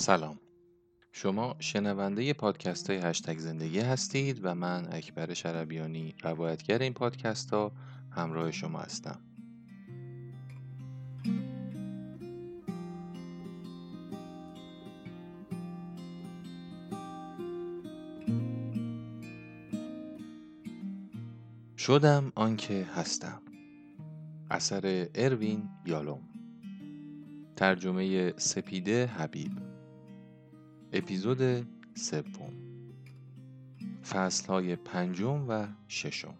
سلام. شما شنونده پادکست های هشتگ زندگی هستید و من اکبر شربیانی روایتگر این پادکست ها همراه شما هستم. شدم آنکه هستم. اثر اروین یالوم. ترجمه سپیده حبیب. اپیزود سوم. فصل های پنجم و ششم.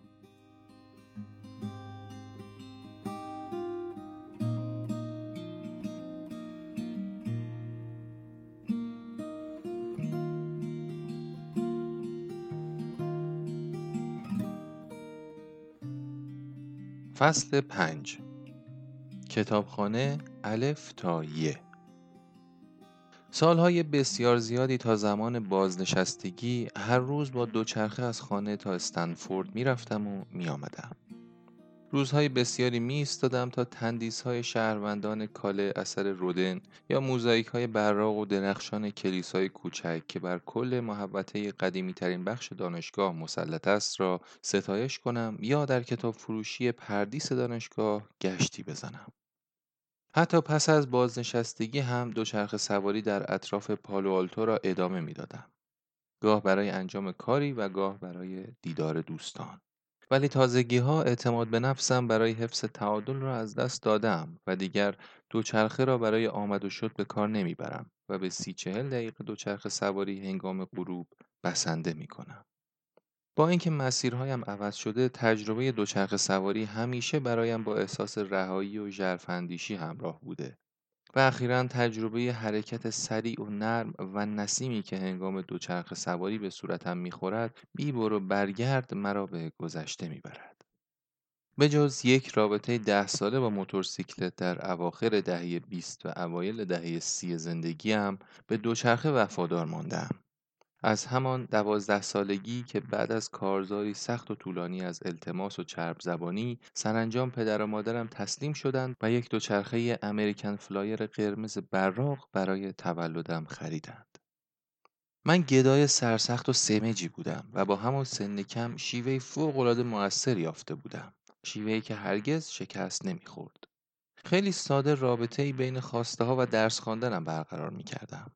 فصل پنج. کتابخانه الف تا یه. سالهای بسیار زیادی تا زمان بازنشستگی هر روز با دوچرخه از خانه تا استنفورد می‌رفتم و میآمدم. روزهای بسیاری می ایستادم تا تندیس های شهروندان کاله اثر رودن یا موزاییک های براق و درخشان کلیسای کوچک که بر کل محوطه قدیمی ترین بخش دانشگاه مسلط است را ستایش کنم یا در کتاب فروشی پردیس دانشگاه گشتی بزنم. حتی پس از بازنشستگی هم دوچرخه سواری در اطراف پالو آلتو را ادامه می‌دادم. گاه برای انجام کاری و گاه برای دیدار دوستان. ولی تازگی ها اعتماد به نفسم برای حفظ تعادل را از دست دادم و دیگر دوچرخه را برای آمد و شد به کار نمی‌برم و به سی چهل دقیقه دوچرخه سواری هنگام غروب بسنده می کنم. با اینکه مسیرهایم عوض شده تجربه دوچرخه سواری همیشه برایم با احساس رهایی و ژرفاندیشی همراه بوده و اخیرا تجربه حرکت سریع و نرم و نسیمی که هنگام دوچرخه سواری به صورتم می‌خورد بی برو برگرد مرا به گذشته می‌برد. به جز یک رابطه ده ساله با موتورسیکلت در اواخر دهه 20 و اوایل دهه سی زندگیم به دوچرخه وفادار ماندم از همان دوازده سالگی که بعد از کارزاری سخت و طولانی از التماس و چرب زبانی سرانجام پدر و مادرم تسلیم شدند و یک دوچرخه American Flyer قرمز براق برای تولدم خریدند. من گدای سرسخت و سمجی بودم و با همان سن کم شیوه فوقالعاده موثر یافته بودم. شیوهی که هرگز شکست نمی‌خورد. خیلی ساده رابطه بین خواسته ها و درس خواندنم برقرار می کردم.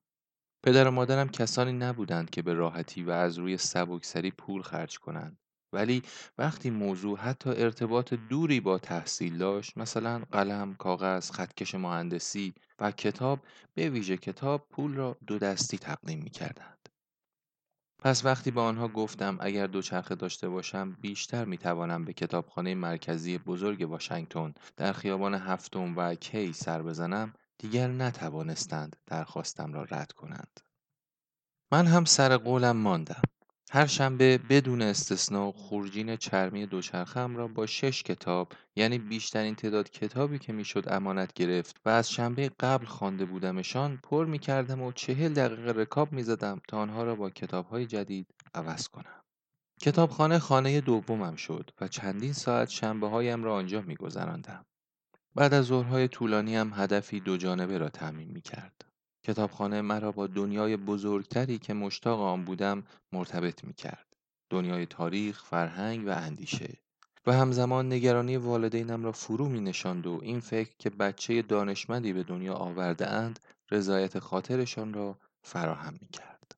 پدر و مادرم کسانی نبودند که به راحتی و از روی سبکسری پول خرج کنند ولی وقتی موضوع حتی ارتباط دوری با تحصیل داشت مثلا قلم، کاغذ، خطکش مهندسی و کتاب به ویژه کتاب پول را دو دستی تقدیم می کردند. پس وقتی به آنها گفتم اگر دوچرخه داشته باشم بیشتر می توانم به کتابخانه مرکزی بزرگ واشنگتن در خیابان هفتم و کی سر بزنم دیگر نتوانستند درخواستم را رد کنند. من هم سر قولم ماندم. هر شنبه بدون استثنا خورجین چرمی دوچرخم را با شش کتاب یعنی بیشترین تعداد کتابی که می‌شد امانت گرفت و از شنبه قبل خوانده بودمشان پر می کردم و چهل دقیقه رکاب می زدم تا آنها را با کتابهای جدید عوض کنم. کتابخانه خانه دومم شد و چندین ساعت شنبه هایم را آنجا می گذراندم. بعد از ظهرهای طولانی هم هدفی دو جانبه را تعمین می کرد. کتابخانه مرا با دنیای بزرگتری که مشتاق آن بودم مرتبط می کرد. دنیای تاریخ، فرهنگ و اندیشه. و همزمان نگرانی والدینم را فرو می نشاند و این فکر که بچه دانشمندی به دنیا آورده اند رضایت خاطرشان را فراهم می کرد.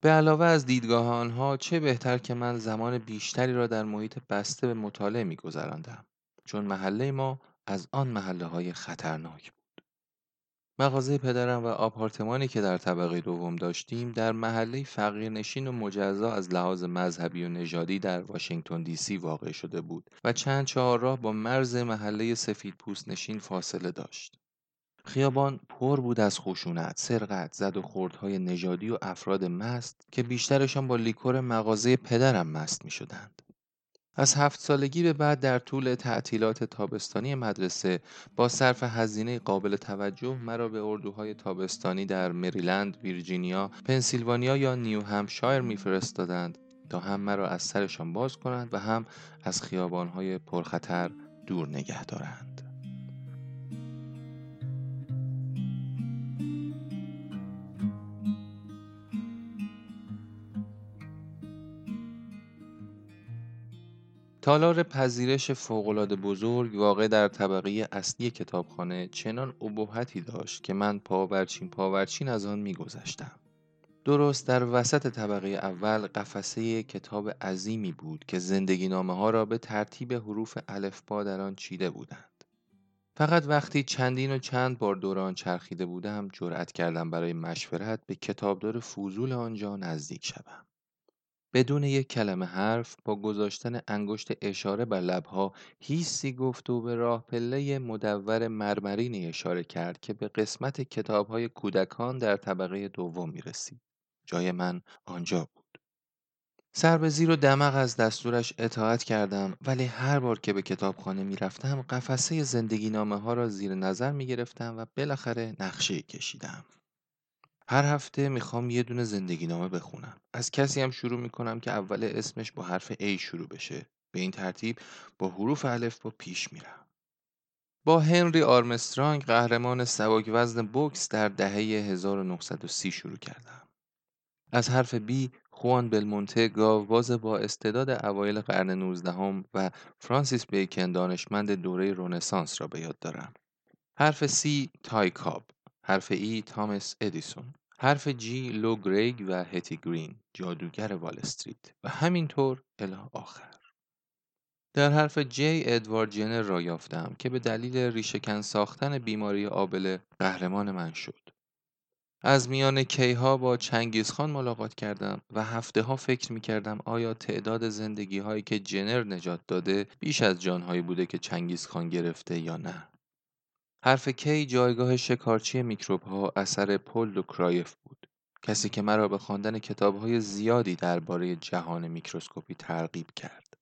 به علاوه از دیدگاه آنها چه بهتر که من زمان بیشتری را در محیط بسته به مطالعه می گذراندم. چون محله ما از آن محله های خطرناک بود. مغازه پدرم و آپارتمانی که در طبقه دوم داشتیم در محله فقیرنشین و مجزا از لحاظ مذهبی و نژادی در واشنگتن دی سی واقع شده بود و چند چهارراه با مرز محله سفید پوست نشین فاصله داشت. خیابان پر بود از خشونت، سرقت، زد و خوردهای نژادی و افراد مست که بیشترشان با لیکور مغازه پدرم مست می شدند. از هفت سالگی به بعد در طول تعطیلات تابستانی مدرسه با صرف هزینه قابل توجه مرا به اردوهای تابستانی در مریلند، ویرجینیا، پنسیلوانیا یا نیو همشایر میفرستادند تا هم مرا از سرشان باز کنند و هم از خیابانهای پرخطر دور نگه دارند. تالار پذیرش فوقالعاده بزرگ واقع در طبقه اصلی کتابخانه چنان ابهتی داشت که من پاورچین پاورچین از آن میگذشتم درست در وسط طبقه اول قفسه کتاب عظیمی بود که زندگی نامه ها را به ترتیب حروف الفبا در آن چیده بودند. فقط وقتی چندین و چند بار دوران چرخیده بودم جرأت کردم برای مشورت به کتابدار فوزول آنجا نزدیک شوم. بدون یک کلمه حرف با گذاشتن انگشت اشاره بر لبها هیسی گفت و به راه پله مدور مرمرینی اشاره کرد که به قسمت کتابهای کودکان در طبقه دوم می رسید. جای من آنجا بود. سر به زیر و دمق از دستورش اطاعت کردم ولی هر بار که به کتابخانه می رفتم قفسه زندگی نامه ها را زیر نظر می گرفتم و بالاخره نقشه کشیدم. هر هفته می‌خوام یه دونه زندگی نامه بخونم. از کسی هم شروع می‌کنم که اول اسمش با حرف A شروع بشه. به این ترتیب با حروف الف با پیش میرم. با هنری آرمسترانگ قهرمان سبک وزن بوکس در دهه 1930 شروع کردم. از حرف بی خوان بلمونته گاوباز با استعداد اوایل قرن 19 و فرانسیس بیکن دانشمند دوره رونسانس را به یاد دارم. حرف C تای کاب حرف E تامس ادیسون حرف G لو گریگ و هتی گرین جادوگر وال استریت. و همینطور الی آخر. در حرف J ادوارد جنر را یافتم که به دلیل ریشهکن ساختن بیماری آبله قهرمان من شد. از میان K ها با چنگیزخان ملاقات کردم و هفته ها فکر می کردم آیا تعداد زندگی هایی که جنر نجات داده بیش از جانهایی بوده که چنگیزخان گرفته یا نه. حرف K جایگاه شکارچی میکروب ها اثر پل کرایف بود کسی که مرا به خواندن های زیادی درباره جهان میکروسکوپی ترغیب کرد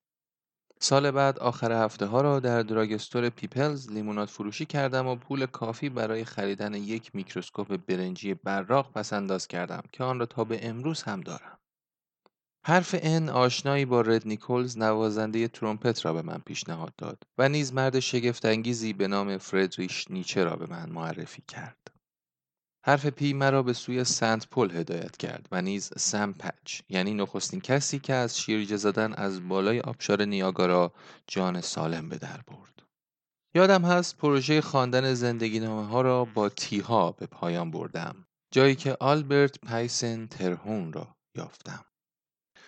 سال بعد آخر هفته ها را در drugstore پیپلز لیموناد فروشی کردم و پول کافی برای خریدن یک میکروسکوپ برنجی براق پس انداز کردم که آن را تا به امروز هم دارم. حرف N آشنایی با رد نیکولز نوازنده ترومپت را به من پیشنهاد داد و نیز مرد شگفتانگیزی به نام فردریش نیچه را به من معرفی کرد. حرف پی مرا به سوی سنت پل هدایت کرد و نیز سم پچ یعنی نخستین کسی که از شیرجه زدن از بالای آبشار نیاگارا جان سالم به در برد. یادم هست پروژه خواندن زندگی نامه ها را با تیها به پایان بردم جایی که آلبرت پایسن ترهون را یافتم.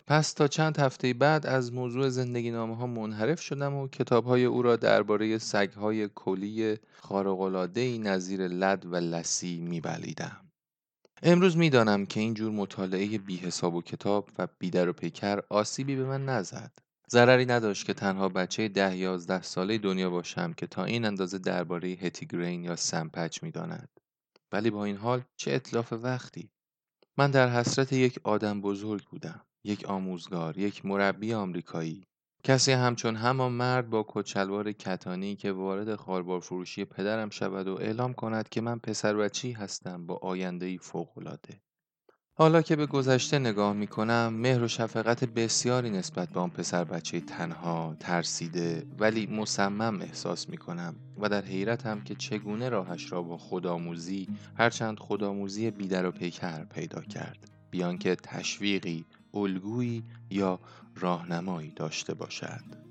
پس تا چند هفته بعد از موضوع زندگی نامه ها منحرف شدم و کتاب های او را درباره سگ های کلی خارق‌العاده‌ای نظیر لد و لسی میبلیدم. امروز می‌دانم که این جور مطالعه بی حساب و کتاب و بیدر و پیکر آسیبی به من نزد. ضرری نداشت که تنها بچه ده یازده ساله دنیا باشم که تا این اندازه درباره هتیگرین یا سمپچ می‌داند. ولی با این حال چه اطلاف وقتی من در حسرت یک آدم بزرگ بودم یک آموزگار، یک مربی آمریکایی، کسی همچون همان مرد با کچلوار کتانی که وارد خاربار فروشی پدرم شود و اعلام کند که من پسر بچی هستم با آیندهی فوقالعاده. حالا که به گذشته نگاه می کنم مهر و شفقت بسیاری نسبت به آن پسر بچه تنها ترسیده ولی مصمم احساس می کنم و در حیرتم که چگونه راهش را با خودآموزی هرچند خودآموزی بیدر و پیکر پیدا کرد بیان که تشویقی الگویی یا راهنمایی داشته باشد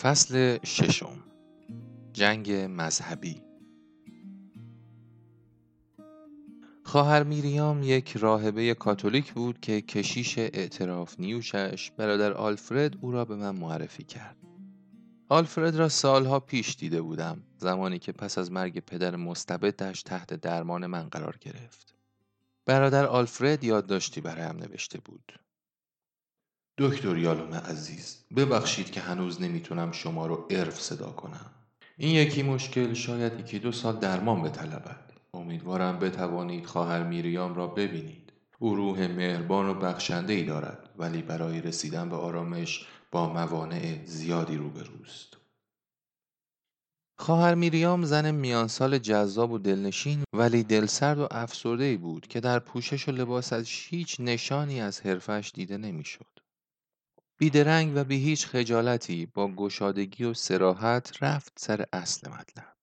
فصل ششم. جنگ مذهبی. خواهر میریام یک راهبه کاتولیک بود که کشیش اعتراف نیوشش برادر آلفرد او را به من معرفی کرد. آلفرد را سالها پیش دیده بودم زمانی که پس از مرگ پدر مستبدش تحت درمان من قرار گرفت. برادر آلفرد یادداشتی برایم نوشته بود. دکتر یالوم عزیز ببخشید که هنوز نمی‌تونم شما رو عرف صدا کنم. این یکی مشکل شاید یکی دو سال درمان بطلبد. امیدوارم بتوانید خواهر میریام را ببینید او روح مهربان و بخشنده ای دارد ولی برای رسیدن به آرامش با موانع زیادی روبروست خواهر میریام زن میانسال جذاب و دلنشین ولی دلسرد و افسرده بود که در پوشش و لباسش هیچ نشانی از حرفش دیده نمی‌شد. بیدرنگ و بی هیچ خجالتی با گشادگی و سراحت رفت سر اصل مطلب.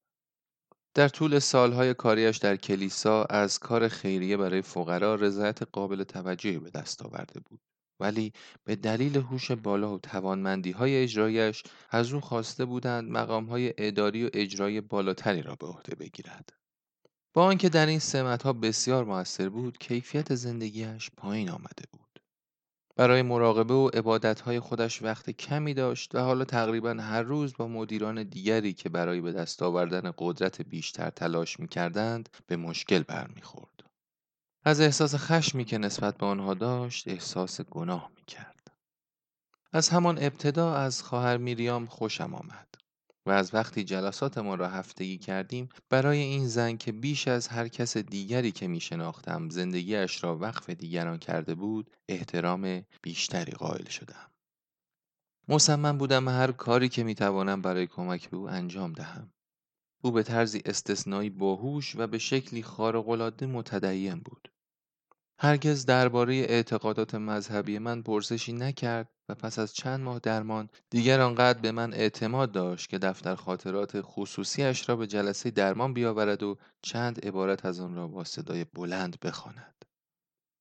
در طول سالهای کاریش در کلیسا از کار خیریه برای فقرا رضایت قابل توجهی به دست آورده بود. ولی به دلیل هوش بالا و توانمندی های اجرایش از او خواسته بودند مقام های اداری و اجرایی بالاتری را به عهده بگیرد. با آنکه در این سمت ها بسیار موثر بود، کیفیت زندگیش پایین آمده بود. برای مراقبه و های خودش وقت کمی داشت و حالا تقریبا هر روز با مدیران دیگری که برای به دست آوردن قدرت بیشتر تلاش می‌کردند به مشکل برمیخورد. از احساس خشمی که نسبت به آنها داشت احساس گناه می‌کرد. از همان ابتدا از خواهر میریام خوشم آمد. و از وقتی جلساتمان را هفتگی کردیم برای این زن که بیش از هر کس دیگری که می شناختم زندگیش را وقف دیگران کرده بود احترام بیشتری قائل شدم. مصمم بودم هر کاری که می توانم برای کمک به او انجام دهم. او به طرزی استثنایی باهوش و به شکلی خارق‌العاده متدین بود. هرگز درباره اعتقادات مذهبی من پرسشی نکرد و پس از چند ماه درمان دیگر آنقدر به من اعتماد داشت که دفتر خاطرات خصوصیش را به جلسه درمان بیاورد و چند عبارت از آن را با صدای بلند بخواند.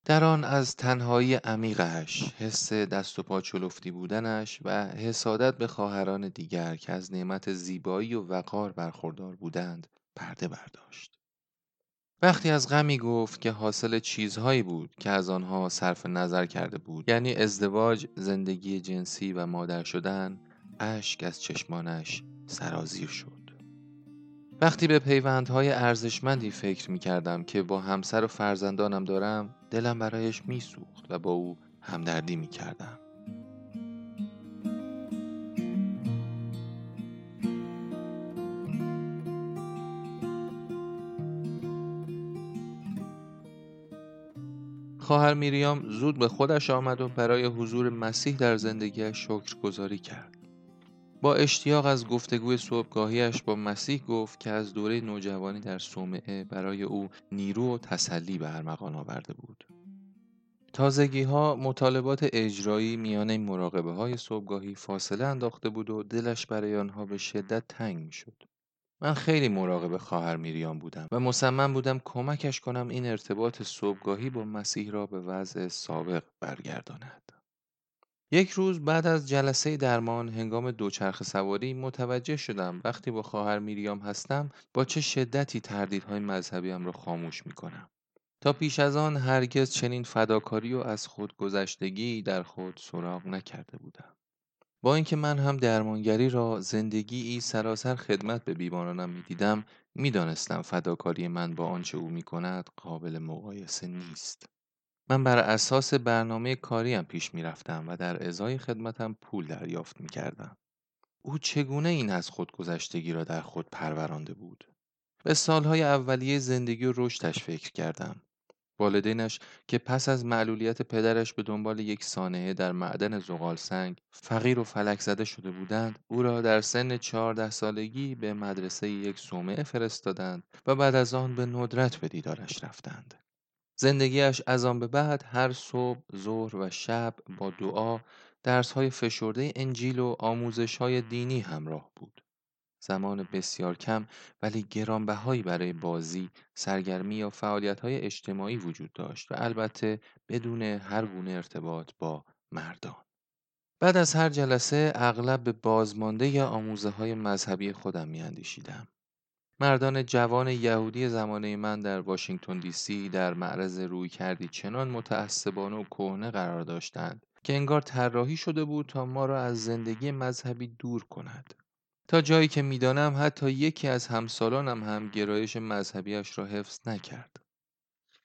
در آن از تنهایی عمیقش، حس دست و پا چلفتی بودنش و حسادت به خواهران دیگر که از نعمت زیبایی و وقار برخوردار بودند پرده برداشت. وقتی از غمی گفت که حاصل چیزهایی بود که از آنها صرف نظر کرده بود یعنی ازدواج، زندگی جنسی و مادر شدن اشک از چشمانش سرازیر شد. وقتی به پیوندهای ارزشمندی فکر می کردم که با همسر و فرزندانم دارم دلم برایش می سوخت و با او همدردی می کردم خواهر میریام زود به خودش آمد و برای حضور مسیح در زندگیش گذاری کرد. با اشتیاق از گفتگوی صبحگاهیش با مسیح گفت که از دوره نوجوانی در صومعه برای او نیرو و تسلی به ارمغان آورده بود. تازگی ها مطالبات اجرایی میان مراقبه های صبحگاهی فاصله انداخته بود و دلش برای آنها به شدت تنگ می شد. من خیلی مراقب خواهر میریان بودم و مصمم بودم کمکش کنم این ارتباط صبحگاهی با مسیح را به وضع سابق برگرداند. یک روز بعد از جلسه درمان هنگام دوچرخ سواری متوجه شدم وقتی با خواهر میریام هستم با چه شدتی تردیدهای مذهبیم را خاموش می کنم. تا پیش از آن هرگز چنین فداکاری و از خودگذشتگی در خود سراغ نکرده بودم. با اینکه من هم درمانگری را زندگی ای سراسر خدمت به بیمارانم می‌دیدم می‌دانستم فداکاری من با آنچه او می‌کند قابل مقایسه نیست. من بر اساس برنامه کاریم پیش می‌رفتم و در ازای خدمتم پول دریافت می‌کردم. او چگونه این از خودگذشتگی را در خود پرورانده بود؟ به سالهای اولیه زندگی و رشدش فکر کردم. والدینش که پس از معلولیت پدرش به دنبال یک سانحه در معدن زغال سنگ فقیر و فلک زده شده بودند او را در سن چهارده سالگی به مدرسه یک صومعه فرستادند و بعد از آن به ندرت به دیدارش رفتند. زندگیش از آن به بعد هر صبح ظهر و شب با دعا درسهای فشرده انجیل و آموزشهای دینی همراه بود. زمان بسیار کم ولی گرانبهایی برای بازی، سرگرمی یا های اجتماعی وجود داشت و البته بدون هر گونه ارتباط با مردان. بعد از هر جلسه اغلب به بازمانده یا آموزه های مذهبی خودم می اندیشیدم. مردان جوان یهودی زمانه من در واشنگتن دی سی در معرض روی کردی چنان متعصبانه و کهنه قرار داشتند که انگار طراحی شده بود تا ما را از زندگی مذهبی دور کند. تا جایی که می‌دانم حتی یکی از همسالانم هم گرایش مذهبیش را حفظ نکرد.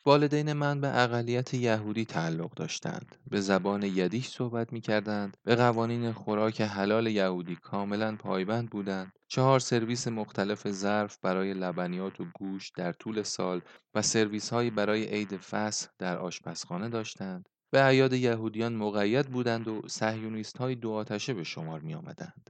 والدین من به اقلیت یهودی تعلق داشتند. به زبان یدیش صحبت می کردند. به قوانین خوراک حلال یهودی کاملا پایبند بودند. چهار سرویس مختلف ظرف برای لبنیات و گوشت در طول سال و سرویس هایی برای عید فصل در آشپزخانه داشتند. به اعیاد یهودیان مقید بودند و سهیونیست های دو آتشه به شمار می آمدند.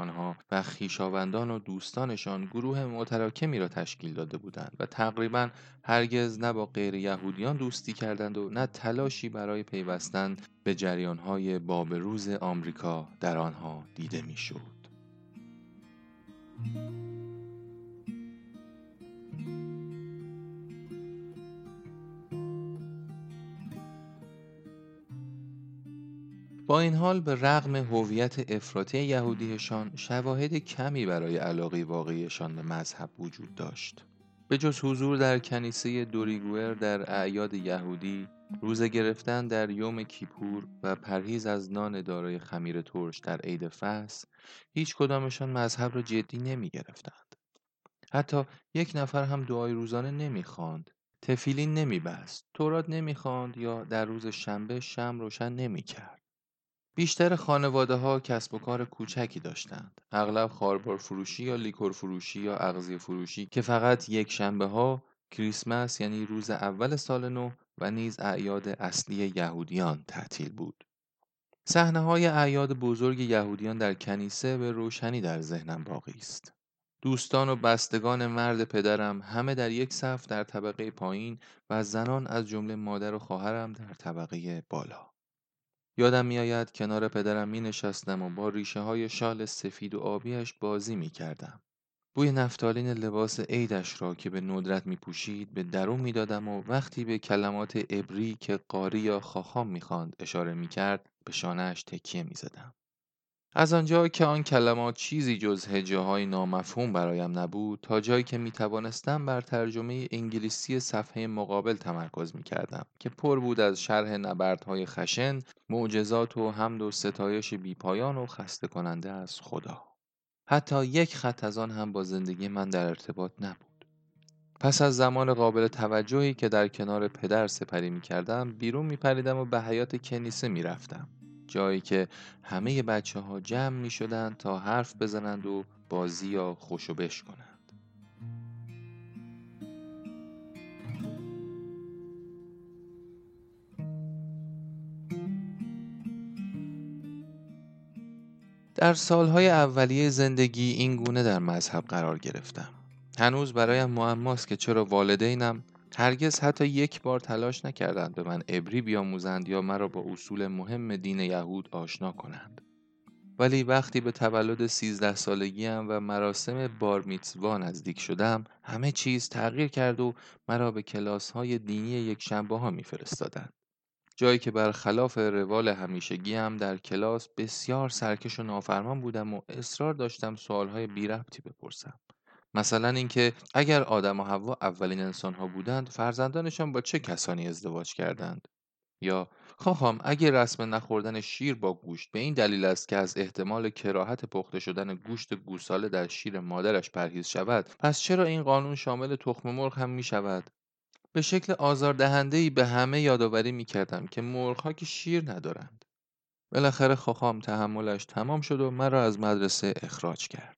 آنها و خیشاوندان و دوستانشان گروه متراکمی را تشکیل داده بودند و تقریبا هرگز نه با غیر یهودیان دوستی کردند و نه تلاشی برای پیوستن به جریانهای بابروز آمریکا در آنها دیده می‌شد. با این حال به رغم هویت افراطی یهودیشان شواهد کمی برای علاقه واقعیشان به مذهب وجود داشت. به جز حضور در کنیسه دوریگوئر در اعیاد یهودی، روزه گرفتن در یوم کیپور و پرهیز از نان دارای خمیر ترش در عید فصل، هیچ کدامشان مذهب را جدی نمی گرفتند. حتی یک نفر هم دعای روزانه نمی خواند. تفیلین نمی بست، تورات نمی خواند یا در روز شنبه شم روشن نمی کرد. بیشتر خانواده ها کسب و کار کوچکی داشتند. اغلب خاربار فروشی یا لیکور فروشی یا اغذیه فروشی که فقط یک شنبه ها کریسمس یعنی روز اول سال نو و نیز اعیاد اصلی یهودیان تعطیل بود. صحنه های اعیاد بزرگ یهودیان در کنیسه به روشنی در ذهنم باقی است. دوستان و بستگان مرد پدرم همه در یک صف در طبقه پایین و زنان از جمله مادر و خواهرم در طبقه بالا. یادم میآید کنار پدرم می نشستم و با ریشه های شال سفید و آبیش بازی می کردم. بوی نفتالین لباس عیدش را که به ندرت می پوشید به درون می دادم و وقتی به کلمات عبری که قاری یا خاخام می خواند اشاره می کرد به شانهش تکیه می زدم. از آنجا که آن کلمات چیزی جز های نامفهوم برایم نبود تا جایی که می توانستم بر ترجمه انگلیسی صفحه مقابل تمرکز می کردم که پر بود از شرح نبردهای خشن، معجزات و حمد و ستایش بیپایان و خسته کننده از خدا. حتی یک خط از آن هم با زندگی من در ارتباط نبود. پس از زمان قابل توجهی که در کنار پدر سپری می کردم بیرون می پریدم و به حیات کنیسه می رفتم. جایی که همه بچه ها جمع می شدند تا حرف بزنند و بازی یا خوشو بش کنند. در سالهای اولیه زندگی این گونه در مذهب قرار گرفتم. هنوز برایم معماست که چرا والدینم هرگز حتی یک بار تلاش نکردند به من عبری بیاموزند یا مرا با اصول مهم دین یهود آشنا کنند. ولی وقتی به تولد سیزده سالگیم و مراسم بار میتزوا نزدیک شدم همه چیز تغییر کرد و مرا به کلاس های دینی یک شنبه ها میفرستادند. جایی که برخلاف روال همیشگیم در کلاس بسیار سرکش و نافرمان بودم و اصرار داشتم سوالهای بی ربطی بپرسم. مثلا اینکه اگر آدم و حوا اولین انسان ها بودند فرزندانشان با چه کسانی ازدواج کردند؟ یا خواهم اگر رسم نخوردن شیر با گوشت به این دلیل است که از احتمال کراهت پخته شدن گوشت گوساله در شیر مادرش پرهیز شود پس چرا این قانون شامل تخم مرغ هم می شود به شکل آزاردهندهای به همه یادآوری می کردم که مرغ ها که شیر ندارند. بالاخره خواهم تحملش تمام شد و مرا از مدرسه اخراج کرد.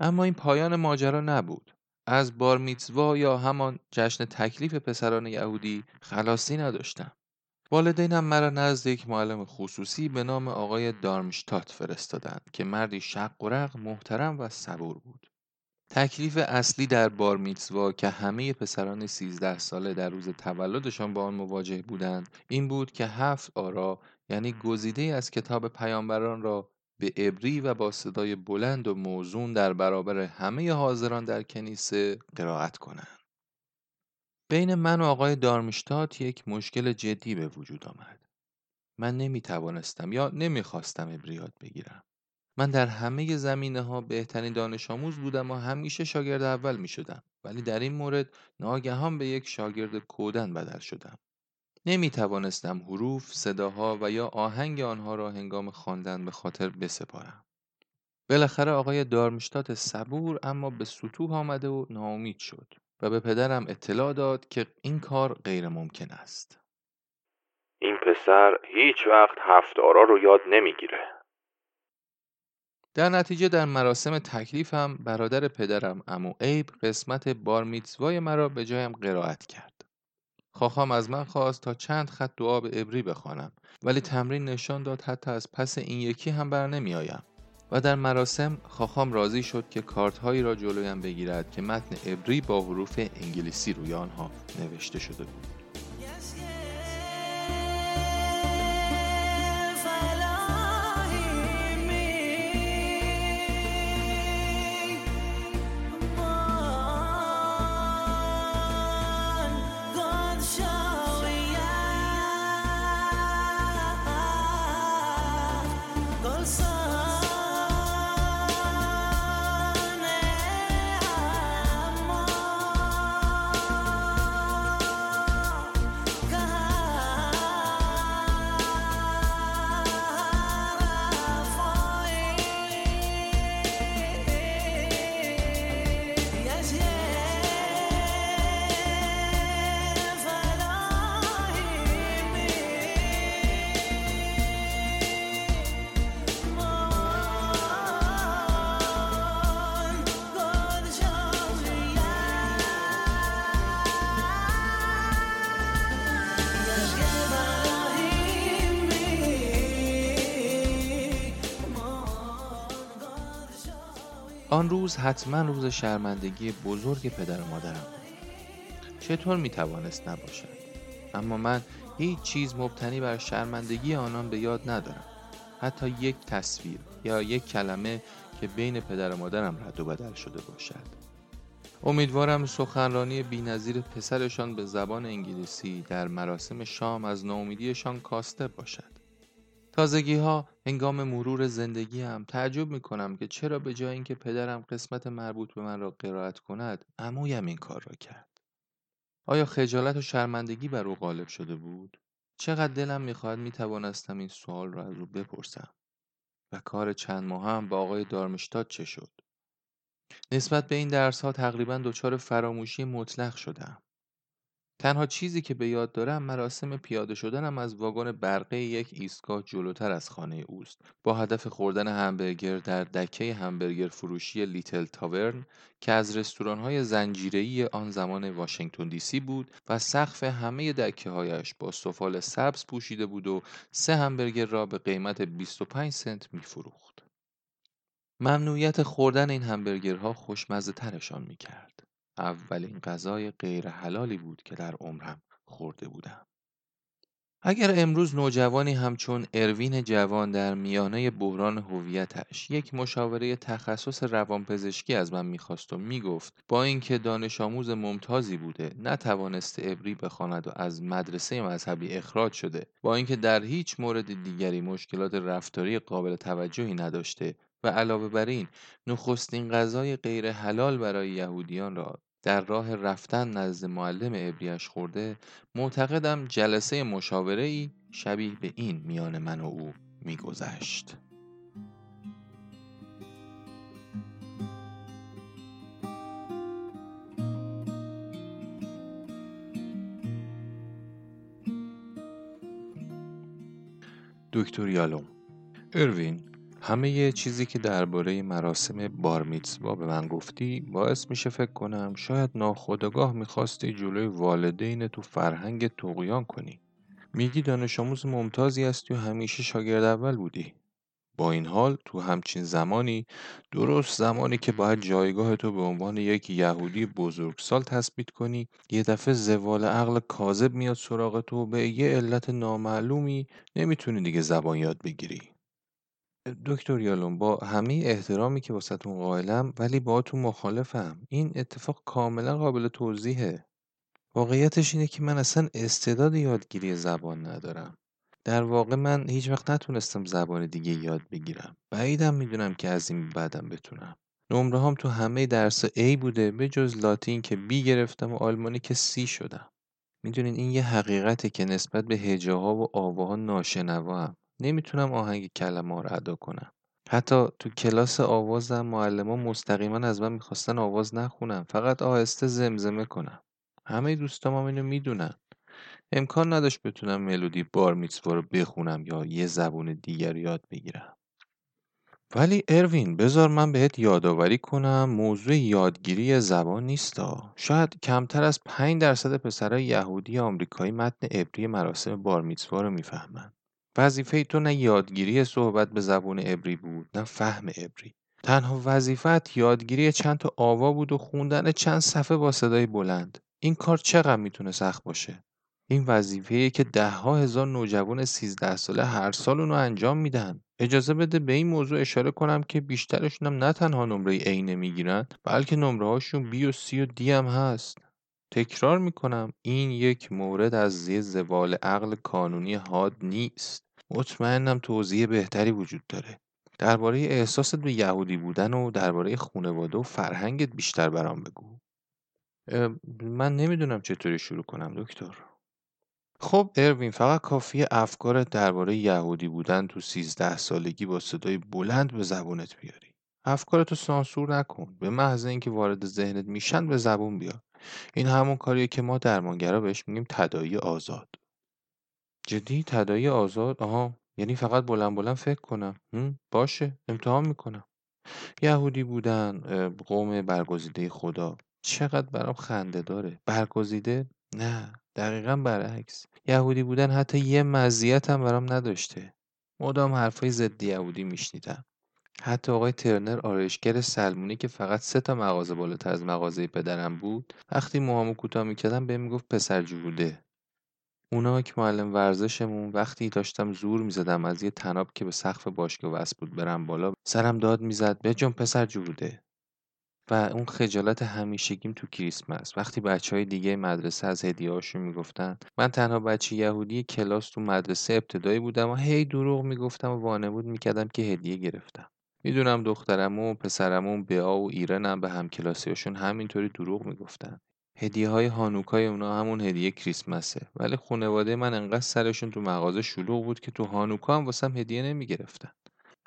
اما این پایان ماجرا نبود. از بار میتزوا یا همان جشن تکلیف پسران یهودی خلاصی نداشتم. والدینم مرا نزد یک معلم خصوصی به نام آقای دارمشتات فرستادند که مردی شق و رق محترم و صبور بود. تکلیف اصلی در بار میتزوا که همه پسران 13 ساله در روز تولدشان با آن مواجه بودند این بود که هفت آرا یعنی گزیده از کتاب پیامبران را به عبری و با صدای بلند و موزون در برابر همه حاضران در کنیسه قرائت کنند. بین من و آقای دارمشتات یک مشکل جدی به وجود آمد. من نمی توانستم یا نمی خواستم عبری یاد بگیرم. من در همه زمینه ها بهترین دانش آموز بودم و همیشه شاگرد اول می شدم. ولی در این مورد ناگهان به یک شاگرد کودن بدل شدم. نمی توانستم حروف، صداها و یا آهنگ آنها را هنگام خواندن به خاطر بسپارم. بالاخره آقای دارمشتات صبور اما به سطوح آمده و ناامید شد و به پدرم اطلاع داد که این کار غیر ممکن است. این پسر هیچ وقت هفت آرا رو یاد نمی‌گیره. در نتیجه در مراسم تکلیفم برادر پدرم امو عیب قسمت بار میتزوای مرا به جایم قرائت کرد. خاخام از من خواست تا چند خط دعا به عبری بخوانم ولی تمرین نشان داد حتی از پس این یکی هم بر نمی آیم. و در مراسم خاخام راضی شد که کارت هایی را جلویم بگیرد که متن عبری با حروف انگلیسی روی آنها نوشته شده بود آن روز حتما روز شرمندگی بزرگ پدر و مادرم بود. چطور می توانست نباشد؟ اما من هیچ چیز مبتنی بر شرمندگی آنان به یاد ندارم. حتی یک تصویر یا یک کلمه که بین پدر و مادرم رد و بدل شده باشد. امیدوارم سخنرانی بینظیر پسرشان به زبان انگلیسی در مراسم شام از ناامیدیشان کاسته باشد. تازگی ها هنگام مرور زندگی هم تعجب می کنم که چرا به جای اینکه پدرم قسمت مربوط به من را قرائت کند عمویم این کار را کرد. آیا خجالت و شرمندگی بر او غالب شده بود؟ چقدر دلم می‌خواهد می توانستم این سوال را از او بپرسم. و کار چند ماه هم با آقای دارمشتاد چه شد؟ نسبت به این درس ها تقریبا دچار فراموشی مطلق شدم تنها چیزی که به یاد دارم مراسم پیاده شدنم از واگن برقه یک ایستگاه جلوتر از خانه اوست با هدف خوردن همبرگر در دکه همبرگر فروشی لیتل تاورن که از رستوران‌های زنجیره‌ای آن زمان واشنگتن دی سی بود و سقف همه دکه هایش با سفال سبز پوشیده بود و سه همبرگر را به قیمت 25 سنت می‌فروخت. ممنوعیت خوردن این همبرگرها خوشمزه ترشان می کرد. اولین غذای حلالی بود که در عمرم خورده بودم. اگر امروز نوجوانی همچون اروین جوان در میانه بحران هویتش یک مشاوره تخصص روانپزشکی از من می‌خواست و می‌گفت با اینکه دانش آموز ممتازی بوده نتوانسته عبری بخواند و از مدرسه مذهبی اخراج شده با اینکه در هیچ مورد دیگری مشکلات رفتاری قابل توجهی نداشته و علاوه بر این نخستین غذای غیر حلال برای یهودیان را در راه رفتن نزد معلم عبریش خورده معتقدم جلسه مشاوره ای شبیه به این میان من و او میگذشت. دکتر یالوم اروین همه چیزی که درباره مراسم بارمیتزوا به من گفتی باعث میشه فکر کنم شاید ناخودآگاه می‌خواستی جلوی والدین تو فرهنگ تقیان کنی. میگی دانش آموز ممتازی هستی و همیشه شاگرد اول بودی. با این حال تو همچین زمانی درست زمانی که باید جایگاه تو به عنوان یک یهودی بزرگسال تثبیت کنی یه دفعه زوال عقل کاذب میاد سراغ تو به یه علت نامعلومی نمی‌تونی دیگه زبان یاد بگیری. دکتر یالون با همه احترامی که واسهتون قائلم ولی باهاتون مخالفم. این اتفاق کاملا قابل توضیحه. واقعیتش اینه که من اصلا استعداد یادگیری زبان ندارم. در واقع من هیچ وقت نتونستم زبان دیگه یاد بگیرم. بعیدم می‌دونم که از این بعدم بتونم. نمره هم تو همه درس A بوده به جز لاتین که B گرفتم و آلمانی که C شدم. می‌دونین این یه حقیقته که نسبت به هجاها و آواها ناشنوا هم. نمی‌تونم آهنگ ها رو ادا کنم. حتی تو کلاس آوازم معلمان مستقیما از من می‌خواستن آواز نخونم فقط آهسته زمزمه کنم. همه دوستام هم اینو می‌دونن. امکان نداشت بتونم ملودی بار میتسوا رو بخونم یا یه زبون دیگر یاد بگیرم. ولی اروین بذار من بهت یادآوری کنم. موضوع یادگیری زبان نیستا شاید کمتر از 5 درصد پسرای یهودی آمریکایی متن عبری مراسم بار میتسوا رو می‌فهمن. وظیفه تو نه یادگیری صحبت به زبون عبری بود نه فهم عبری. تنها وظیفت یادگیری چند تا آوا بود و خوندن چند صفحه با صدای بلند. این کار چقدر می‌تونه سخت باشه؟ این وظیفه که ده ها هزار نوجوان 13 ساله هر سال اونو انجام میدن. اجازه بده به این موضوع اشاره کنم که بیشترشون هم نه تنها نمره عینه می‌گیرن بلکه نمره هاشون بی و سی و دی هم هست. تکرار می‌کنم این یک مورد از زی زوال عقل کانونی حاد نیست. مطمئنم توضیح بهتری وجود داره. درباره احساست به یهودی بودن و درباره خونواده و فرهنگت بیشتر برام بگو. من نمی‌دونم چطوری شروع کنم دکتر. خب اروین فقط کافیه افکارت درباره یهودی بودن تو سیزده سالگی با صدای بلند به زبونت بیاری. افکارتو سانسور نکن. به محض اینکه وارد ذهنت میشن به زبون بیار. این همون کاریه که ما درمانگرا بهش میگیم تدایی آزاد. جدی تدایی آزاد؟ آها یعنی فقط بلند بلند فکر کنم. باشه امتحان می‌کنم. یهودی بودن قوم برگزیده خدا. چقدر برام خنده داره. برگزیده؟ نه دقیقا برعکس. یهودی بودن حتی یه مزیت هم برام نداشته. مدام حرفای ضد یهودی میشنیدم. حتی آقای ترنر آرایشگر سلمونی که فقط سه تا مغازه بالاتر از مغازه پدرم بود وقتی موهامو کوتاه می‌کردم بهم می‌گفت پسر جوده اونا که معلم ورزشمون وقتی داشتم زور می‌زدم از یه تناب که به سقف باشگاه وصل بود برم بالا سرم داد می‌زد جون پسر جوده و اون خجالت همیشگیم تو کریسمس. وقتی بچه های دیگه مدرسه از هدیه می‌گفتن من تنها بچه یهودی کلاس تو مدرسه ابتدایی بودم و هی دروغ می‌گفتم و وانمود می‌کردم که هدیه گرفتم. می‌دونم دخترمو و پسرمو بیا و ایرنم به هم کلاسیاشون همینطوری دروغ می‌گفتن. هدیه های هانوکای اونا همون هدیه کریسمسه. ولی خانواده من انقدر سرشون تو مغازه شلوغ بود که تو هانوکا هم واسم هدیه نمی‌گرفتن.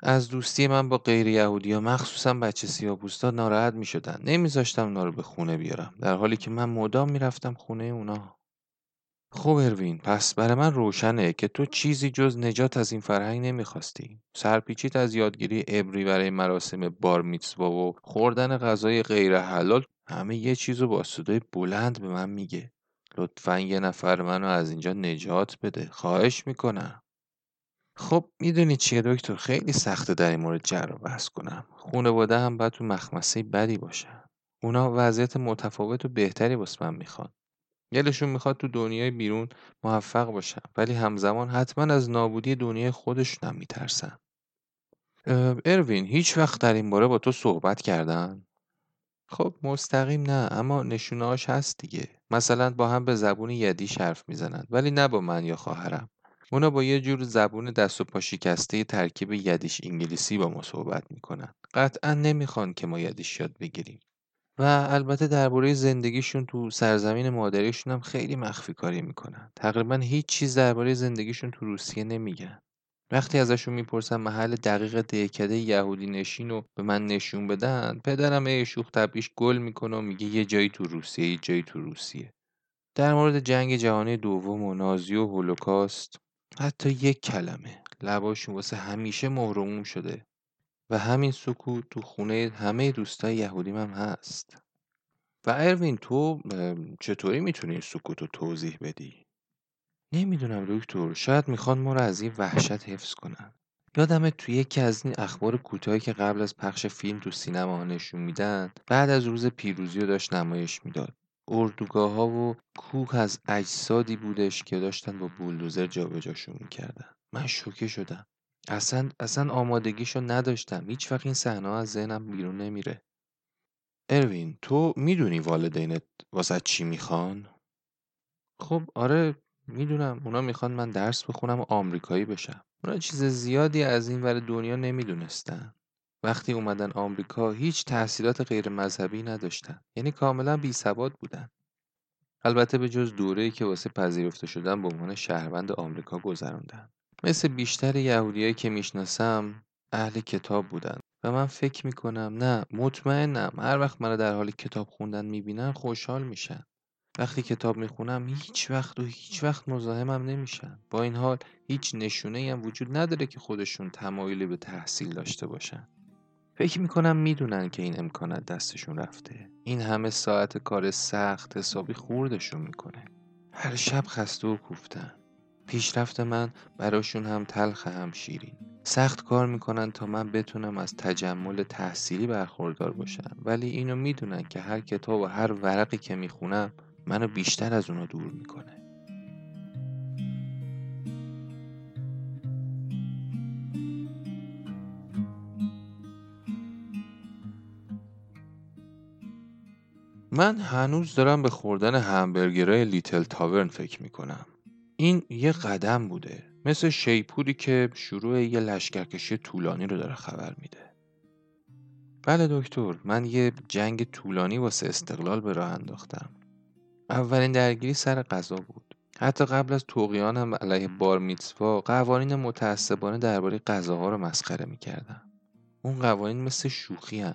از دوستی من با غیر یهودی ها مخصوصا بچه سیاپوستا ناراحت می شدن نمیذاشتم اونا رو به خونه بیارم. در حالی که من مدام می‌رفتم خونه اونا. خب اروین پس برای من روشنه که تو چیزی جز نجات از این فرهنگ نمی‌خواستی. سرپیچیت از یادگیری ابری برای مراسم بار میتسوا و خوردن غذای غیر حلال همه یه چیزو با صدای بلند به من میگه. لطفا یه نفر منو از اینجا نجات بده. خواهش می‌کنم. خب می‌دونی چیه دکتر؟ خیلی سخته در این مورد جر و بحث کنم. خونواده هم باید تو مخمسه بدی باشن. اونا وضعیت متفاوت و بهتری واسه من می‌خوان. دلشون می‌خواد تو دنیای بیرون موفق باشن. ولی همزمان حتما از نابودی دنیای خودشون هم میترسن اروین هیچ وقت در این باره با تو صحبت کردن؟ خب مستقیم نه اما نشونهاش هست دیگه. مثلا با هم به زبون یدی حرف می‌زنن ولی نه با من یا خواهرم. اونا با یه جور زبون دست و پا شکسته ترکیب یدیش انگلیسی با ما صحبت می‌کنن. قطعا نمی‌خوان که ما یدیش یاد بگیریم. و البته درباره زندگیشون تو سرزمین مادریشون هم خیلی مخفی کاری می‌کنن. تقریبا هیچ چیز درباره زندگیشون تو روسیه نمیگن. وقتی ازشون می‌پرسم محل دقیق دهکده یهودی نشین رو به من نشون بدن پدرم ای شوخ تبریش گل می‌کنه و میگه یه جایی تو روسیه یه جایی تو روسیه در مورد جنگ جهانی دوم و نازی و هولوکاست حتی یک کلمه لباشون واسه همیشه مهرموم شده و همین سکوت تو خونه همه دوستای یهودیم هم هست و اروین تو چطوری می‌تونی سکوت رو توضیح بدی؟ نمی‌دونم دکتر. شاید می‌خوان ما رو از این وحشت حفظ کنن. یادمه توی یکی از این اخبار کوتاهی که قبل از پخش فیلم تو سینما نشون میدن بعد از روز پیروزی رو داشت نمایش می‌داد. اردوگاه ها و کوه از اجسادی بودش که داشتن با بولدوزر جابجاشون می‌کردن. من شوکه شدم. اصلا اصلا آمادگیشو نداشتم. هیچ وقت این صحنه از ذهنم بیرون نمیره. اروین تو می‌دونی والدینت واسه چی می‌خوان؟ خب آره می‌دونم. اونا می‌خوان من درس بخونم و آمریکایی بشم. اونا چیز زیادی از این ور دنیا نمی‌دونستن. وقتی اومدن آمریکا هیچ تحصیلات غیر مذهبی نداشتن. یعنی کاملا بی سواد بودن. البته به جز دوره‌ای که واسه پذیرفته شدن به عنوان شهروند آمریکا گذروندن. مثل بیشتر یهودیایی که می‌شناسم اهل کتاب بودن. و من فکر می‌کنم نه مطمئنم. هر وقت منو در حال کتاب خوندن می‌بینن خوشحال میشن. وقتی کتاب می‌خونم هیچ وقت و هیچ وقت مزاحمم نمیشن با این حال هیچ نشونه هم وجود نداره که خودشون تمایلی به تحصیل داشته باشن. فکر می‌کنم می‌دونن که این امکانات دستشون رفته. این همه ساعت کار سخت حسابی خوردشون می‌کنه. هر شب خسته و کوفتن. پیشرفت من براشون هم تلخ هم شیرین سخت کار می‌کنن تا من بتونم از تجمل تحصیلی برخوردار باشم. ولی اینو می‌دونن که هر کتاب و هر ورقی که می‌خونم منو بیشتر از اونا دور می‌کنه. من هنوز دارم به خوردن همبرگرای لیتل تاورن فکر می‌کنم. این یه قدم بوده مثل شیپوری که شروع یه لشکرکشی طولانی رو داره خبر میده. بله دکتر من یه جنگ طولانی واسه استقلال به راه انداختم. اولین درگیری سر غذا بود. حتی قبل از توقیانم علیه بار میتسوا قوانین متعصبانه درباره غذاها رو مسخره می‌کردم اون قوانین مثل شوخی هن.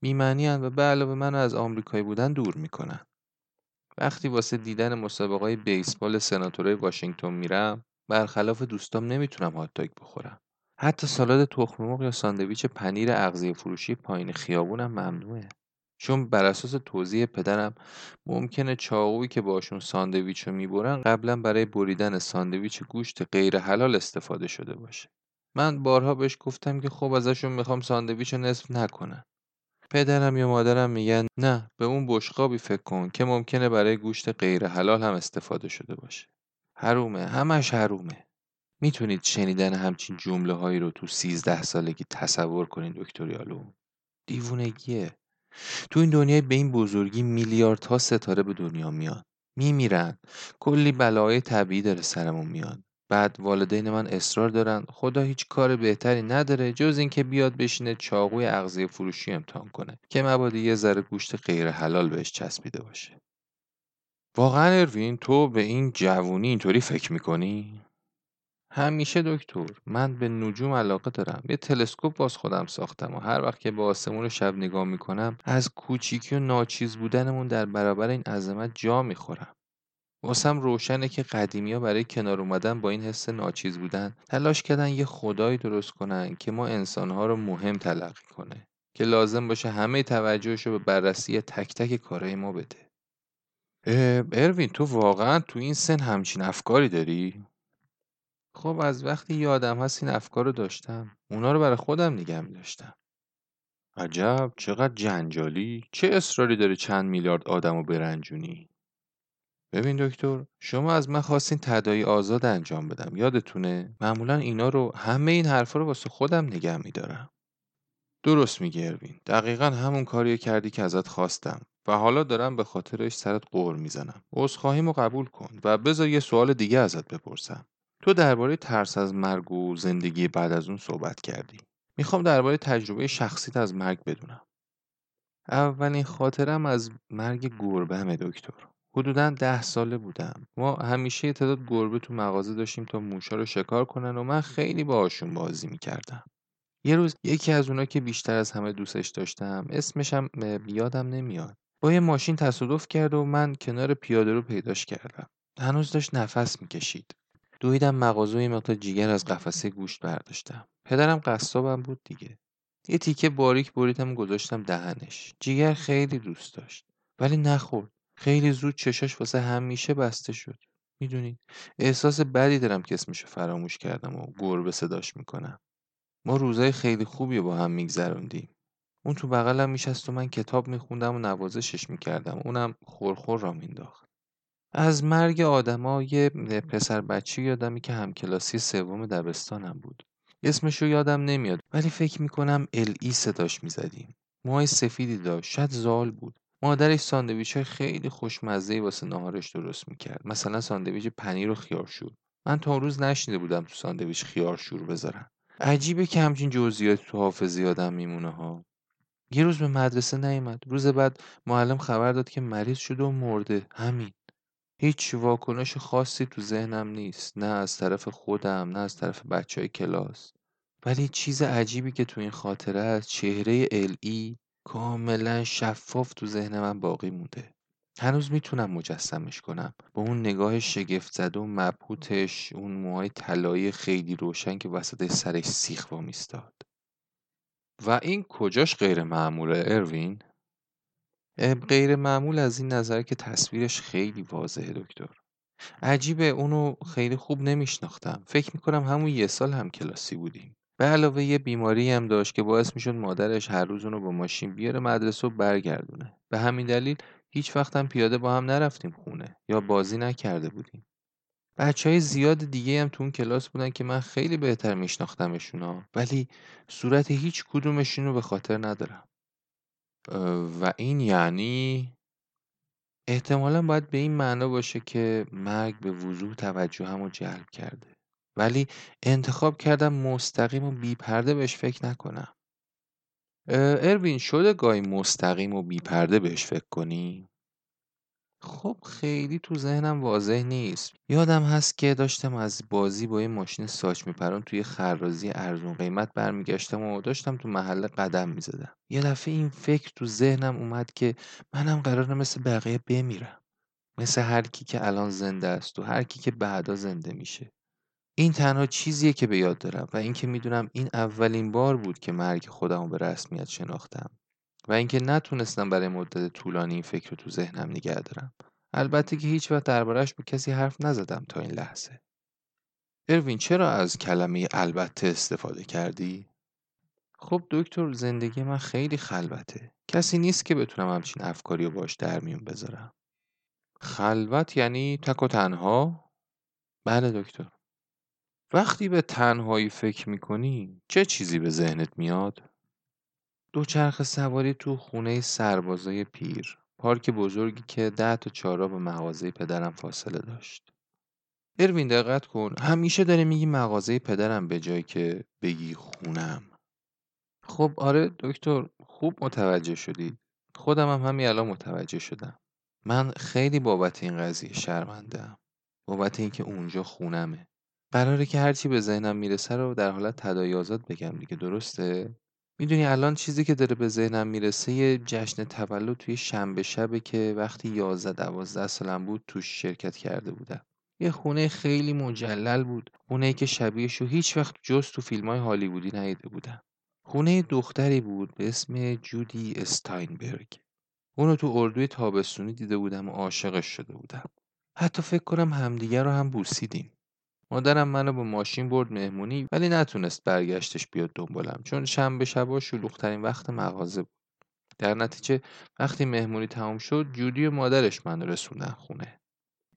بیمعنی و به علاوه منو از آمریکایی بودن دور می‌کنن. وقتی واسه دیدن مسابقه بیسبال سناتورای واشنگتن میرم برخلاف دوستام نمی‌تونم هات بخورم. حتی سالاد تخم مرغ یا ساندویچ پنیر اغذیه فروشی پایین خیابونم ممنوعه. چون بر اساس توضیح پدرم ممکنه چاقویی که باشون ساندویچ رو می‌برن قبلا برای بریدن ساندویچ گوشت غیر حلال استفاده شده باشه. من بارها بهش گفتم که خب ازشون می‌خوام ساندویچ رو نصف نکنن. پدرم یا مادرم میگن نه به اون بشقابی فکر کن که ممکنه برای گوشت غیر حلال هم استفاده شده باشه. حرومه همش حرومه. می‌تونید شنیدن همچین جمله هایی رو تو سیزده سالگی تصور کنید دکتر یالو دیوونگیه. تو این دنیای به این بزرگی میلیاردها ستاره به دنیا میان. میمیرن. کلی بلای طبیعی داره سرمون میاد. بعد والدین من اصرار دارن. خدا هیچ کار بهتری نداره جز اینکه بیاد بشینه چاقوی اغذیه فروشی امتحان کنه که مبادا یه ذره گوشت غیر حلال بهش چسبیده باشه. واقعا اروین تو به این جوونی اینطوری فکر می‌کنی؟ همیشه دکتر من به نجوم علاقه دارم. یه تلسکوپ باز خودم ساختم و هر وقت که به آسمون شب نگاه می‌کنم از کوچیکی و ناچیز بودنمون در برابر این عظمت جا می‌خورم. واسم روشنه که قدیمی ها برای کنار اومدن با این حس ناچیز بودن تلاش کردن یه خدایی درست کنن که ما انسانها رو مهم تلقی کنه که لازم باشه همه توجهش رو به بررسی تک تک کارهای ما بده. اروین تو واقعا تو این سن همچین افکاری داری؟ خب از وقتی یادم هست این افکار رو داشتم اونا رو برای خودم نگه می داشتم عجب! چقدر جنجالی! چه اصراری داری چند میلیارد آدم رو برنجونی؟ ببین دکتر شما از من خواستین تدایی آزاد انجام بدم یادتونه؟ معمولا اینا رو همه این حرفا رو واسه خودم نگه میدارم. درست میگی اروین. دقیقا همون کاریو کردی که ازت خواستم و حالا دارم به خاطرش سرت قور می‌زنم. عذرخواهیمو قبول کن و بذار یه سوال دیگه ازت بپرسم. تو درباره ترس از مرگ و زندگی بعد از اون صحبت کردی. می‌خوام درباره تجربه شخصیت از مرگ بدونم. اولین خاطرم از مرگ گربه دکتر. حدودا ده ساله بودم. ما همیشه تعداد گربه تو مغازه داشتیم تا موشا رو شکار کنن و من خیلی باهاشون بازی می‌کردم. یه روز یکی از اونا که بیشتر از همه دوستش داشتم اسمشم یادم نمیاد. با یه ماشین تصادف کرد و من کنار پیاده رو پیداش کردم. هنوز داشت نفس می‌کشید. دویدم مغازه یه مقدار جیگر از قفسه گوشت برداشتم. پدرم قصابم بود دیگه. یه تیکه باریک بریدم گذاشتم دهنش. جیگر خیلی دوست داشت. ولی نخورد. خیلی زود چشاش واسه همیشه بسته شد. می‌دونید احساس بدی دارم که اسمشو فراموش کردم و گربه صداش می‌کنم. ما روزای خیلی خوبی با هم میگذروندیم. اون تو بغلم میشست و من کتاب میخوندم و نوازشش می‌کردم. اونم خورخور را مینداخت از مرگ آدما یه پسر بچه یادمی که همکلاسی سوم دبستانم بود. اسمشو یادم نمیاد ولی فکر می‌کنم ال ای صداش می‌زدیم. موهای سفیدی داشت شاید زال بود. مادرش ساندویچ خیلی خوشمزه واسه ناهارش درست می‌کرد. مثلا ساندویچ پنیر و خیارشور من تا روز نشنیده بودم تو ساندویچ خیارشور بذارن عجیبه که همچین جزئیات تو حافظه یادم میمونه ها. یه روز به مدرسه نیومد. روز بعد معلم خبر داد که مریض شده و مرده. همین. هیچ واکنش خاصی تو ذهنم نیست نه از طرف خودم نه از طرف بچه های کلاس. ولی چیز عجیبی که تو این خاطره از چهره ال ای کاملا شفاف تو ذهن من باقی مونده. هنوز می‌تونم مجسمش کنم. با اون نگاه شگفت زده و مبهوتش اون موهای طلایی خیلی روشن که وسط سرش سیخ میستاد و این کجاش غیر معموله اروین؟ غیر معمول از این نظر که تصویرش خیلی واضحه دکتر. عجیبه اونو خیلی خوب نمیشناختم. فکر می‌کنم همون یه سال هم کلاسی بودیم. به علاوه یه بیماری هم داشت که باعث می‌شد مادرش هر روز اونو با ماشین بیاره مدرسه و برگردونه. به همین دلیل هیچ وقتم پیاده با هم نرفتیم خونه یا بازی نکرده بودیم. بچه های زیاد دیگه هم تو اون کلاس بودن که من خیلی بهتر میشناختمشونا ولی صورت هیچ کدومشون رو به خاطر ندارم. و این یعنی احتمالا باید به این معنا باشه که مرگ به وضوح توجهم رو جلب کرده ولی انتخاب کردم مستقیم و بیپرده بهش فکر نکنم اروین شده گاهی مستقیم و بیپرده بهش فکر کنی؟ خب خیلی تو ذهنم واضح نیست. یادم هست که داشتم از بازی با یه ماشین ساچ میپران توی خرازی ارزون قیمت برمیگشتم و داشتم تو محله قدم می‌زدم. یه دفعه این فکر تو ذهنم اومد که منم قراره مثل بقیه بمیرم. مثل هر کی که الان زنده است و هر کی که بعدا زنده میشه. این تنها چیزیه که به یاد دارم و اینکه می‌دونم این اولین بار بود که مرگ خودمو به رسمیت شناختم. و اینکه نتونستم برای مدت طولانی این فکر رو تو ذهنم نگه دارم البته که هیچ وقت دربارهش با کسی حرف نزدم تا این لحظه اروین چرا از کلمه البته استفاده کردی؟ خب دکتر زندگی من خیلی خلوته کسی نیست که بتونم همچین افکاری رو باش در میون بذارم خلوت یعنی تک و تنها؟ بله دکتر وقتی به تنهایی فکر می‌کنی چه چیزی به ذهنت میاد؟ دوچرخه سواری تو خونه سربازای پیر پارک بزرگی که ده تا چهارراه به مغازه پدرم فاصله داشت. اروین دقت کن همیشه داری میگی مغازه پدرم به جای که بگی خونم. خب آره دکتر خوب متوجه شدی. خودم هم همین الان متوجه شدم. من خیلی بابت این قضیه شرمندم بابت اینکه اونجا خونمه. قراره که هرچی به ذهنم می‌رسه رو در حالت تدایازات بگم دیگه درسته؟ می‌دونی الان چیزی که داره به ذهنم می‌رسه یه جشن تولد توی شنبه شبه که وقتی 11 12 سالم بود توش شرکت کرده بودم. یه خونه خیلی مجلل بود. خونه که شبیهش رو هیچ وقت جز تو فیلم های هالیوودی ندیده بودم. خونه دختری بود به اسم جودی استاینبرگ. اونو تو اردوی تابستونی دیده بودم و عاشقش شده بودم. حتی فکر کنم همدیگه رو هم بوسیدیم. مادرم منو با ماشین برد مهمونی ولی نتونست برگشتش بیاد دنبالم چون شنبه شبا شلوغترین وقت مغازه بود. در نتیجه وقتی مهمونی تمام شد جودی و مادرش منو رسوندن خونه.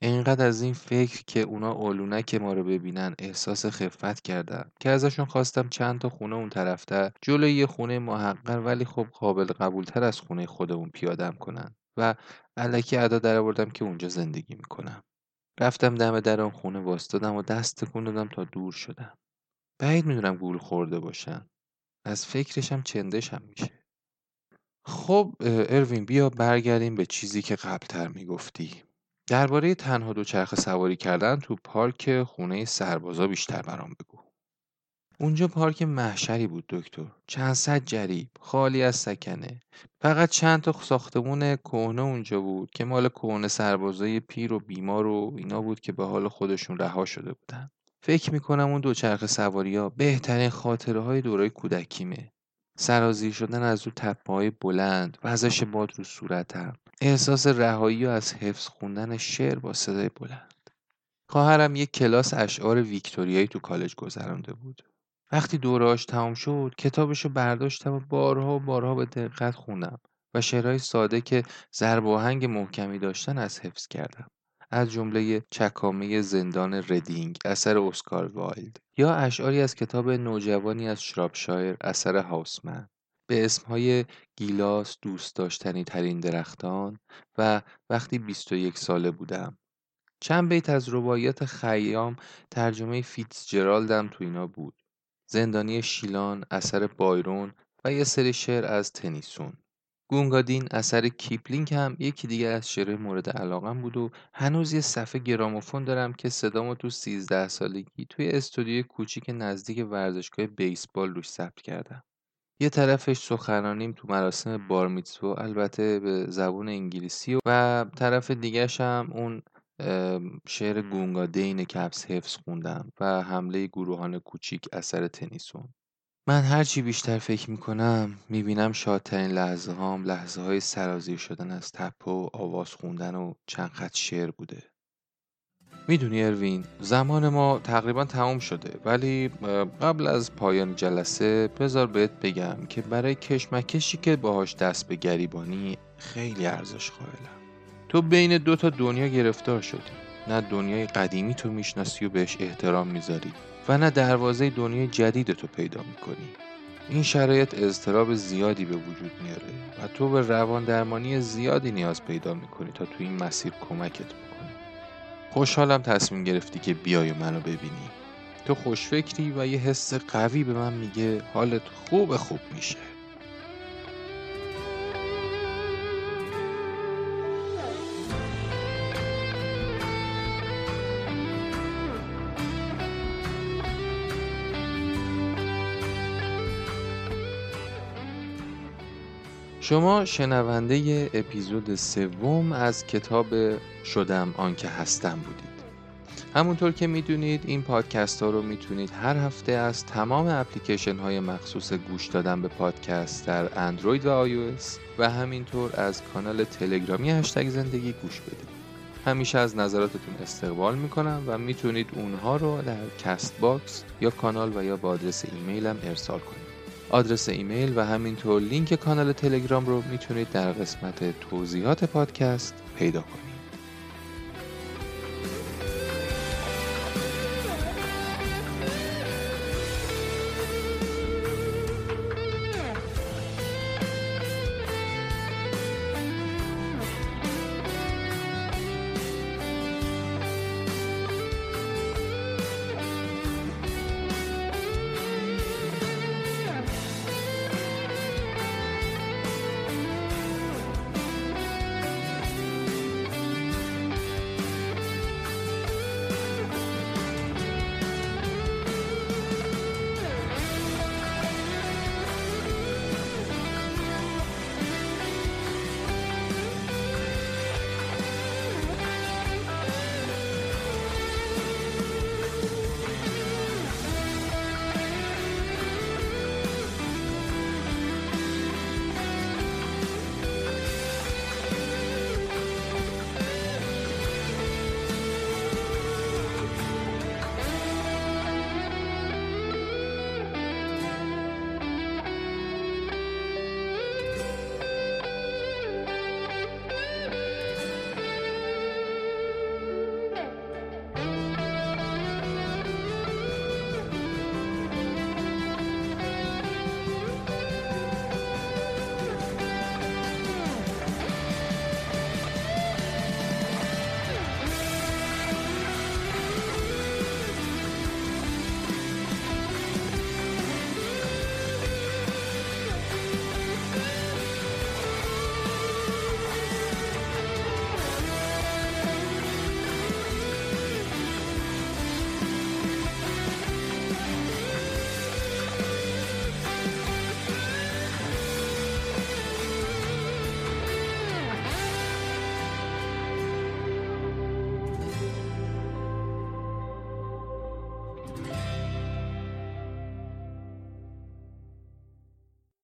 اینقدر از این فکر که اونا که ما رو ببینن احساس خفت کردم که ازشون خواستم چند تا خونه اون طرفتر جلوی یه خونه محقر ولی خب قابل قبولتر از خونه خودمون پیادم کنن و علکی ادا در که اونجا زندگی می‌کنم. رفتم دم در اون خونه واستادم و دست تکون دادم تا دور شدم. بعید می‌دونم گول خورده باشن. از فکرشم چندشم میشه. خب اروین بیا برگردیم به چیزی که قبلتر می‌گفتی. درباره تنها دوچرخه سواری کردن تو پارک خونه سربازا بیشتر برام بگو. اونجا پارک محشری بود دکتر. چند صد جریب خالی از سکنه. فقط چند تا ساختمون کهنه اونجا بود که مال کهنه سربازای پیر و بیمار و اینا بود که به حال خودشون رها شده بودن. فکر می‌کنم اون دوچرخه سواری ها بهترین خاطره های دورای کودکیمه. سرازیر شدن از رو تپه های بلند وزش باد رو صورتم. احساس رهایی و از حفظ خوندن شعر با صدای بلند. خواهرم یک کلاس اشعار ویکتوریایی تو کالج گذرانده بود. وقتی دورهاش تمام شد کتابشو برداشتم و بارها و بارها به دقت خوندم و شعرهای ساده که ضرب آهنگ محکمی داشتن از حفظ کردم. از جمله چکامه زندان ردینگ اثر اسکار وایلد یا اشعاری از کتاب نوجوانی از شرابشایر اثر هاوسمن. به اسمهای گیلاس دوست داشتنی ترین درختان و وقتی 21 ساله بودم. چند بیت از روایت خیام ترجمه فیتزجرالدم تو اینا بود. زندانی شیلان اثر بایرون و یه سری شعر از تنیسون گونگادین اثر کیپلینگ هم یکی دیگه از شعر مورد علاقم بود و هنوز یه صفحه گراموفون دارم که صدامو تو 13 سالگی توی استودیوی کوچیک نزدیک ورزشگاه بیسبال روش ثبت کردم. یه طرفش سخنرانیم تو مراسم بارمیتسوا البته به زبون انگلیسی و طرف دیگهش هم اون شعر گونگادین که حفظ خوندم و حمله گروهان کوچیک اثر تنیسون. من هرچی بیشتر فکر می‌کنم می‌بینم شادترین لحظه هام لحظه های سرازیر شدن از تپه و آواز خوندن و چند خط شعر بوده. می‌دونی اروین زمان ما تقریبا تمام شده ولی قبل از پایان جلسه بذار بهت بگم که برای کشمکشی که باهاش دست به گریبانی خیلی ارزش قائلم. تو بین دو تا دنیا گرفتار شدی. نه دنیای قدیمی تو می‌شناسی و بهش احترام می‌ذاری و نه دروازه دنیای جدید تو پیدا می‌کنی. این شرایط اضطراب زیادی به وجود میاره و تو به روان درمانی زیادی نیاز پیدا می‌کنی تا تو این مسیر کمکت بکنی. خوشحالم تصمیم گرفتی که بیای و منو ببینی. تو خوشفکری و یه حس قوی به من میگه حالت خوب خوب میشه. شما شنونده اپیزود سوم از کتاب شدم آنکه هستم بودید. همونطور که می‌دونید این پادکست ها رو می‌تونید هر هفته از تمام اپلیکیشن های مخصوص گوش دادن به پادکست در اندروید و آی و همینطور از کانال تلگرامی هشتگ زندگی گوش بدید. همیشه از نظراتتون استقبال می‌کنم و می‌تونید اونها رو در Castbox یا کانال و یا با آدرس ایمیلم ارسال کنید. آدرس ایمیل و همینطور لینک کانال تلگرام رو می‌تونید در قسمت توضیحات پادکست پیدا کنید.